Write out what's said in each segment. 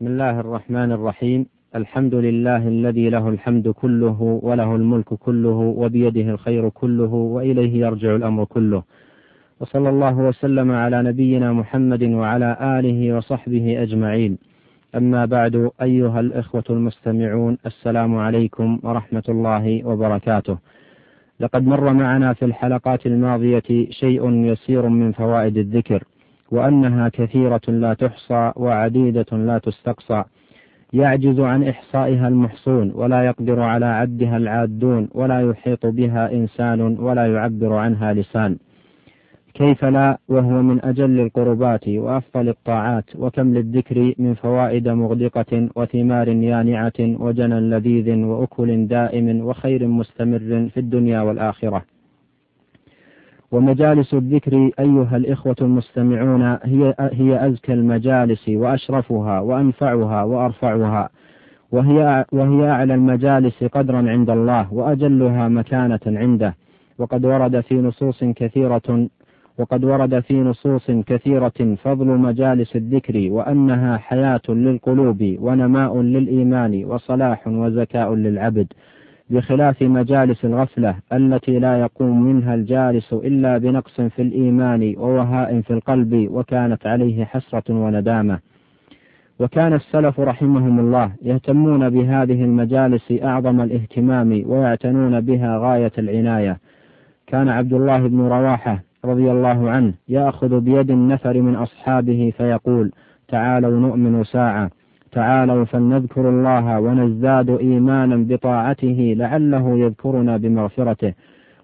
بسم الله الرحمن الرحيم. الحمد لله الذي له الحمد كله وله الملك كله وبيده الخير كله وإليه يرجع الأمر كله. وصلى الله وسلم على نبينا محمد وعلى آله وصحبه أجمعين. أما بعد أيها الإخوة المستمعون السلام عليكم ورحمة الله وبركاته. لقد مر معنا في الحلقات الماضية شيء يسير من فوائد الذكر. وأنها كثيرة لا تحصى وعديدة لا تستقصى. يعجز عن إحصائها المحصون ولا يقدر على عدها العادون ولا يحيط بها إنسان ولا يعبر عنها لسان. كيف لا؟ وهو من أجل القربات وأفضل الطاعات وكم للذكر من فوائد مغدقة وثمار يانعة وجنى لذيذ وأكل دائم وخير مستمر في الدنيا والآخرة. ومجالس الذكر أيها الإخوة المستمعون هي هي أزكى المجالس وأشرفها وأنفعها وأرفعها. وهي وهي أعلى المجالس قدرا عند الله وأجلها مكانة عنده. وقد ورد في نصوص كثيرة وقد ورد في نصوص كثيرة فضل مجالس الذكر وأنها حياة للقلوب ونماء للإيمان وصلاح وزكاء للعبد. بخلاف مجالس الغفلة التي لا يقوم منها الجالس إلا بنقص في الإيمان ووهاء في القلب وكانت عليه حسرة وندامة. وكان السلف رحمهم الله يهتمون بهذه المجالس أعظم الاهتمام ويعتنون بها غاية العناية. كان عبد الله بن رواحة رضي الله عنه يأخذ بيد النفر من أصحابه فيقول تعالوا نؤمن ساعة. تعالوا فلنذكر الله ونزداد إيمانا بطاعته لعله يذكرنا بمغفرته.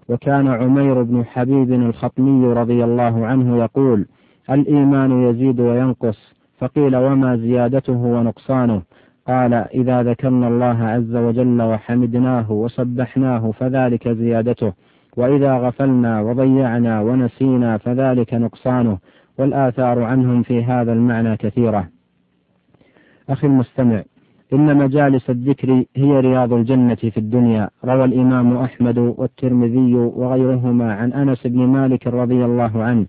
وكان عمير بن حبيب الخطمي رضي الله عنه يقول الإيمان يزيد وينقص. فقيل وما زيادته ونقصانه؟ قال إذا ذكرنا الله عز وجل وحمدناه وسبحناه فذلك زيادته. وإذا غفلنا وضيعنا ونسينا فذلك نقصانه. والآثار عنهم في هذا المعنى كثيرة. أخي المستمع إن مجالس الذكر هي رياض الجنة في الدنيا. روى الإمام أحمد والترمذي وغيرهما عن أنس بن مالك رضي الله عنه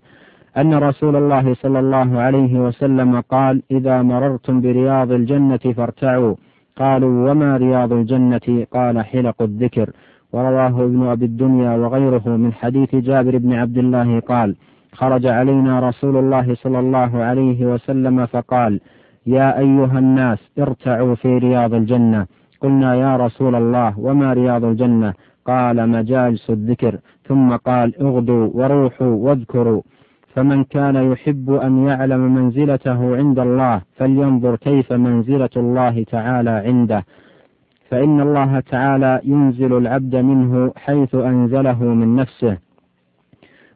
أن رسول الله صلى الله عليه وسلم قال إذا مررتم برياض الجنة فارتعوا. قالوا وما رياض الجنة؟ قال حلق الذكر. ورواه ابن أبي الدنيا وغيره من حديث جابر بن عبد الله قال خرج علينا رسول الله صلى الله عليه وسلم فقال يا أيها الناس ارتعوا في رياض الجنة. قلنا يا رسول الله وما رياض الجنة؟ قال مجالس الذكر. ثم قال اغدوا وروحوا واذكروا. فمن كان يحب أن يعلم منزلته عند الله فلينظر كيف منزلة الله تعالى عنده. فإن الله تعالى ينزل العبد منه حيث أنزله من نفسه.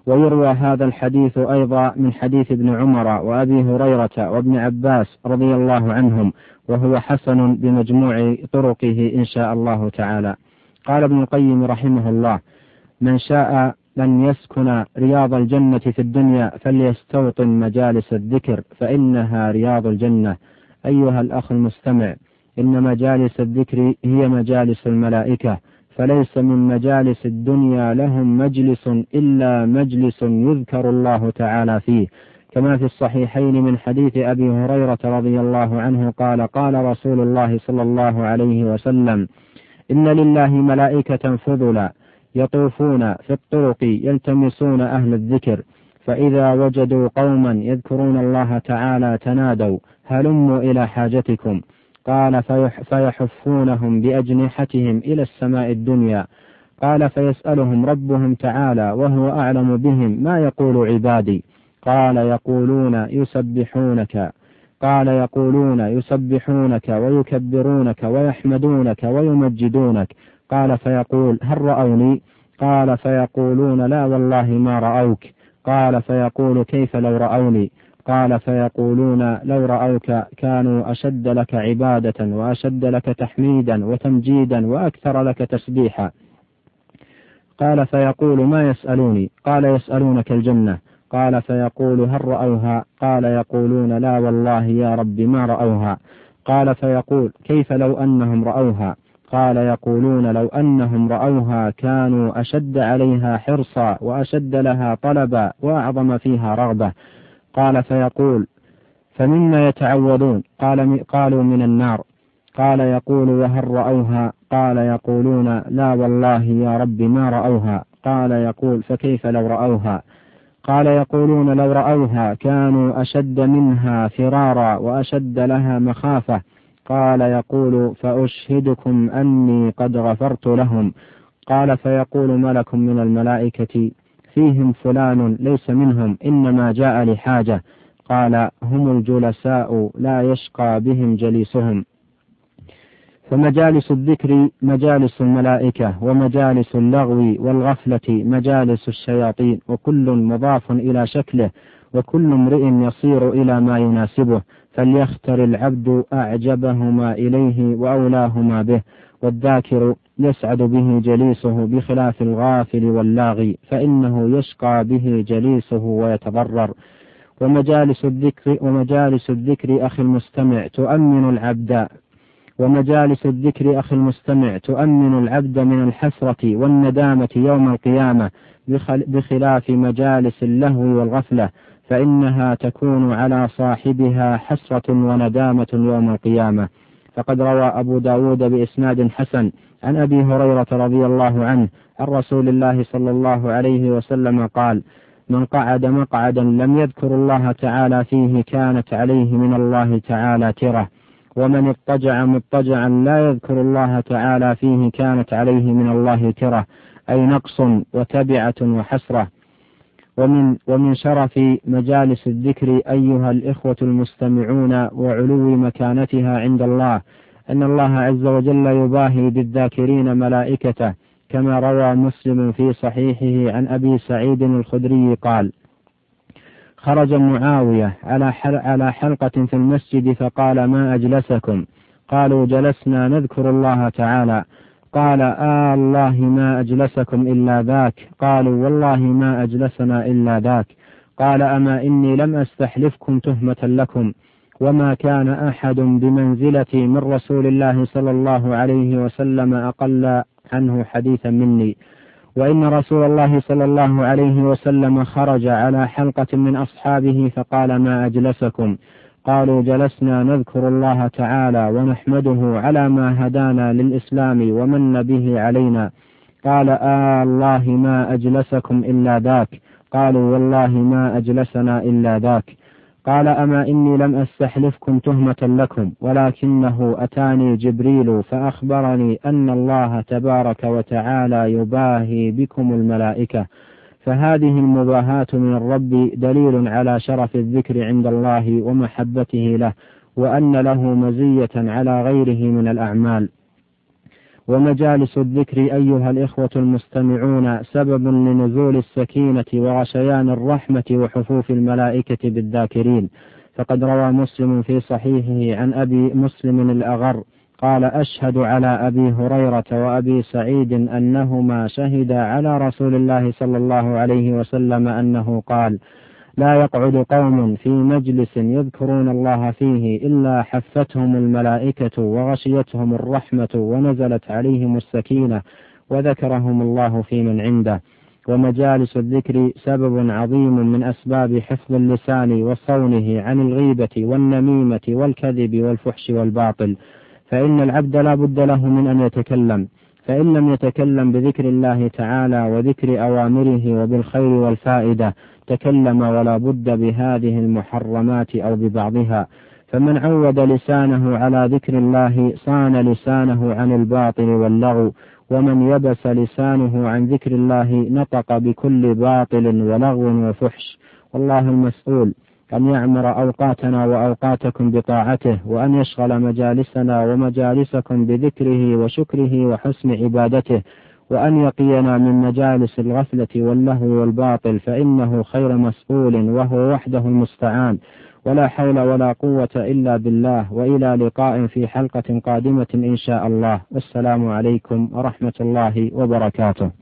ويروى هذا الحديث أيضا من حديث ابن عمر وأبي هريرة وابن عباس رضي الله عنهم وهو حسن بمجموع طرقه إن شاء الله تعالى. قال ابن القيم رحمه الله من شاء أن يسكن رياض الجنة في الدنيا فليستوطن مجالس الذكر فإنها رياض الجنة. أيها الأخ المستمع إن مجالس الذكر هي مجالس الملائكة فليس من مجالس الدنيا لهم مجلس إلا مجلس يذكر الله تعالى فيه. كما في الصحيحين من حديث أبي هريرة رضي الله عنه قال قال رسول الله صلى الله عليه وسلم إن لله ملائكة فضلا يطوفون في الطرق يلتمسون أهل الذكر فإذا وجدوا قوما يذكرون الله تعالى تنادوا هلموا إلى حاجتكم. قال فيحفونهم بأجنحتهم إلى السماء الدنيا. قال فيسألهم ربهم تعالى وهو أعلم بهم ما يقول عبادي. قال يقولون يسبحونك. قال يقولون يسبحونك ويكبرونك ويحمدونك ويمجدونك. قال فيقول هل رأوني؟ قال فيقولون لا والله ما رأوك. قال فيقول كيف لو رأوني؟ قال فيقولون لو رأوك كانوا أشد لك عبادة وأشد لك تحميدا وتمجيدا وأكثر لك تسبيحا. قال فيقول ما يسألوني؟ قال يسألونك الجنة. قال فيقول هل رأوها؟ قال يقولون لا والله يا رب ما رأوها. قال فيقول كيف لو أنهم رأوها؟ قال يقولون لو أنهم رأوها كانوا أشد عليها حرصا وأشد لها طلبا وأعظم فيها رغبة. قال فيقول فمما يتعوذون؟ قال قالوا من النار. قال يقول وهل رأوها؟ قال يقولون لا والله يا رب ما رأوها. قال يقول فكيف لو رأوها؟ قال يقولون لو رأوها كانوا أشد منها فرارا وأشد لها مخافة. قال يقول فأشهدكم أني قد غفرت لهم. قال فيقول ملك من الملائكة فيهم فلان ليس منهم إنما جاء لحاجة. قال هم الجلساء لا يشقى بهم جليسهم. فمجالس الذكر مجالس الملائكة ومجالس اللغو والغفلة مجالس الشياطين وكل مضاف إلى شكله وكل امرئ يصير إلى ما يناسبه. فليختر العبد أعجبهما إليه وأولاهما به. والذاكر يسعد به جليسه بخلاف الغافل واللاغي فإنه يشقى به جليسه ويتضرر. ومجالس الذكر ومجالس الذكر أخي المستمع تؤمن العبد. ومجالس الذكر أخي المستمع تؤمن العبد من الحسرة والندامة يوم القيامة بخلاف مجالس اللهو والغفلة فإنها تكون على صاحبها حسرة وندامة يوم القيامة. فقد روى أبو داود بإسناد حسن عن أبي هريرة رضي الله عنه عن رسول الله صلى الله عليه وسلم قال من قعد مقعدا لم يذكر الله تعالى فيه كانت عليه من الله تعالى ترة. ومن اضطجع مضطجعا لا يذكر الله تعالى فيه كانت عليه من الله ترة. أي نقص وتبعة وحسرة. ومن ومن شرف مجالس الذكر أيها الإخوة المستمعون وعلو مكانتها عند الله أن الله عز وجل يباهي بالذاكرين ملائكته كما روى مسلم في صحيحه عن أبي سعيد الخدري قال خرج معاوية على على حلقة في المسجد فقال ما أجلسكم؟ قالوا جلسنا نذكر الله تعالى. قال آه آلله ما أجلسكم إلا ذاك. قالوا والله ما أجلسنا إلا ذاك. قال أما إني لم أستحلفكم تهمة لكم. وما كان أحد بمنزلتي من رسول الله صلى الله عليه وسلم أقل عنه حديثا مني. وإن رسول الله صلى الله عليه وسلم خرج على حلقة من أصحابه فقال ما أجلسكم. قالوا جلسنا نذكر الله تعالى ونحمده على ما هدانا للإسلام ومن به علينا. قال آه الله ما أجلسكم إلا ذاك. قالوا والله ما أجلسنا إلا ذاك. قال أما إني لم أستحلفكم تهمة لكم ولكنه أتاني جبريل فأخبرني أن الله تبارك وتعالى يباهي بكم الملائكة. فهذه المباهاة من الرب دليل على شرف الذكر عند الله ومحبته له وأن له مزية على غيره من الأعمال. ومجالس الذكر أيها الإخوة المستمعون سبب لنزول السكينة وغشيان الرحمة وحفوف الملائكة بالذاكرين. فقد روى مسلم في صحيحه عن أبي مسلم الأغر قال أشهد على أبي هريرة وأبي سعيد أنهما شهدا على رسول الله صلى الله عليه وسلم أنه قال لا يقعد قوم في مجلس يذكرون الله فيه إلا حفتهم الملائكة وغشيتهم الرحمة ونزلت عليهم السكينة وذكرهم الله في من عنده. ومجالس الذكر سبب عظيم من أسباب حفظ اللسان وصونه عن الغيبة والنميمة والكذب والفحش والباطل. فإن العبد لا بد له من أن يتكلم فإن لم يتكلم بذكر الله تعالى وذكر أوامره وبالخير والفائدة تكلم ولا بد بهذه المحرمات أو ببعضها. فمن عود لسانه على ذكر الله صان لسانه عن الباطل واللغو ومن يبس لسانه عن ذكر الله نطق بكل باطل ولغو وفحش. والله المسؤول. أن يعمر أوقاتنا وأوقاتكم بطاعته وأن يشغل مجالسنا ومجالسكم بذكره وشكره وحسن عبادته وأن يقينا من مجالس الغفلة واللهو والباطل فإنه خير مسؤول وهو وحده المستعان. ولا حول ولا قوة إلا بالله وإلى لقاء في حلقة قادمة إن شاء الله. والسلام عليكم ورحمة الله وبركاته.